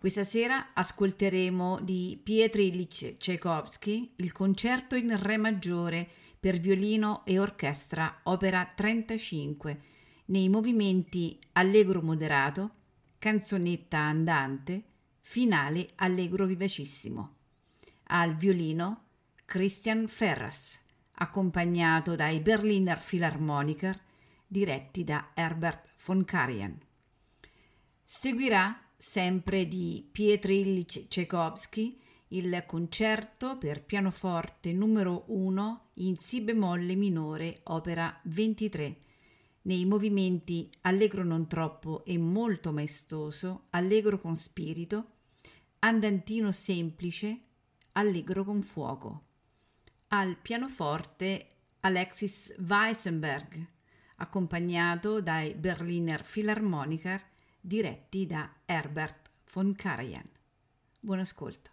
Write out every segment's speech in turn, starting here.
Questa sera ascolteremo di Pietro Ilyich Tchaikovsky il concerto in Re maggiore per violino e orchestra, opera 35, nei movimenti allegro moderato, canzonetta andante, finale allegro vivacissimo. Al violino Christian Ferras, accompagnato dai Berliner Philharmoniker diretti da Herbert von Karajan. Seguirà sempre di Pietro Ilyich Tchaikovsky il concerto per pianoforte numero 1 in Si bemolle minore, opera 23, nei movimenti allegro non troppo e molto maestoso, allegro con spirito, andantino semplice, allegro con fuoco. Al pianoforte Alexis Weissenberg accompagnato dai Berliner Philharmoniker diretti da Herbert von Karajan. Buon ascolto.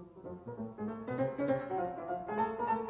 Thank you.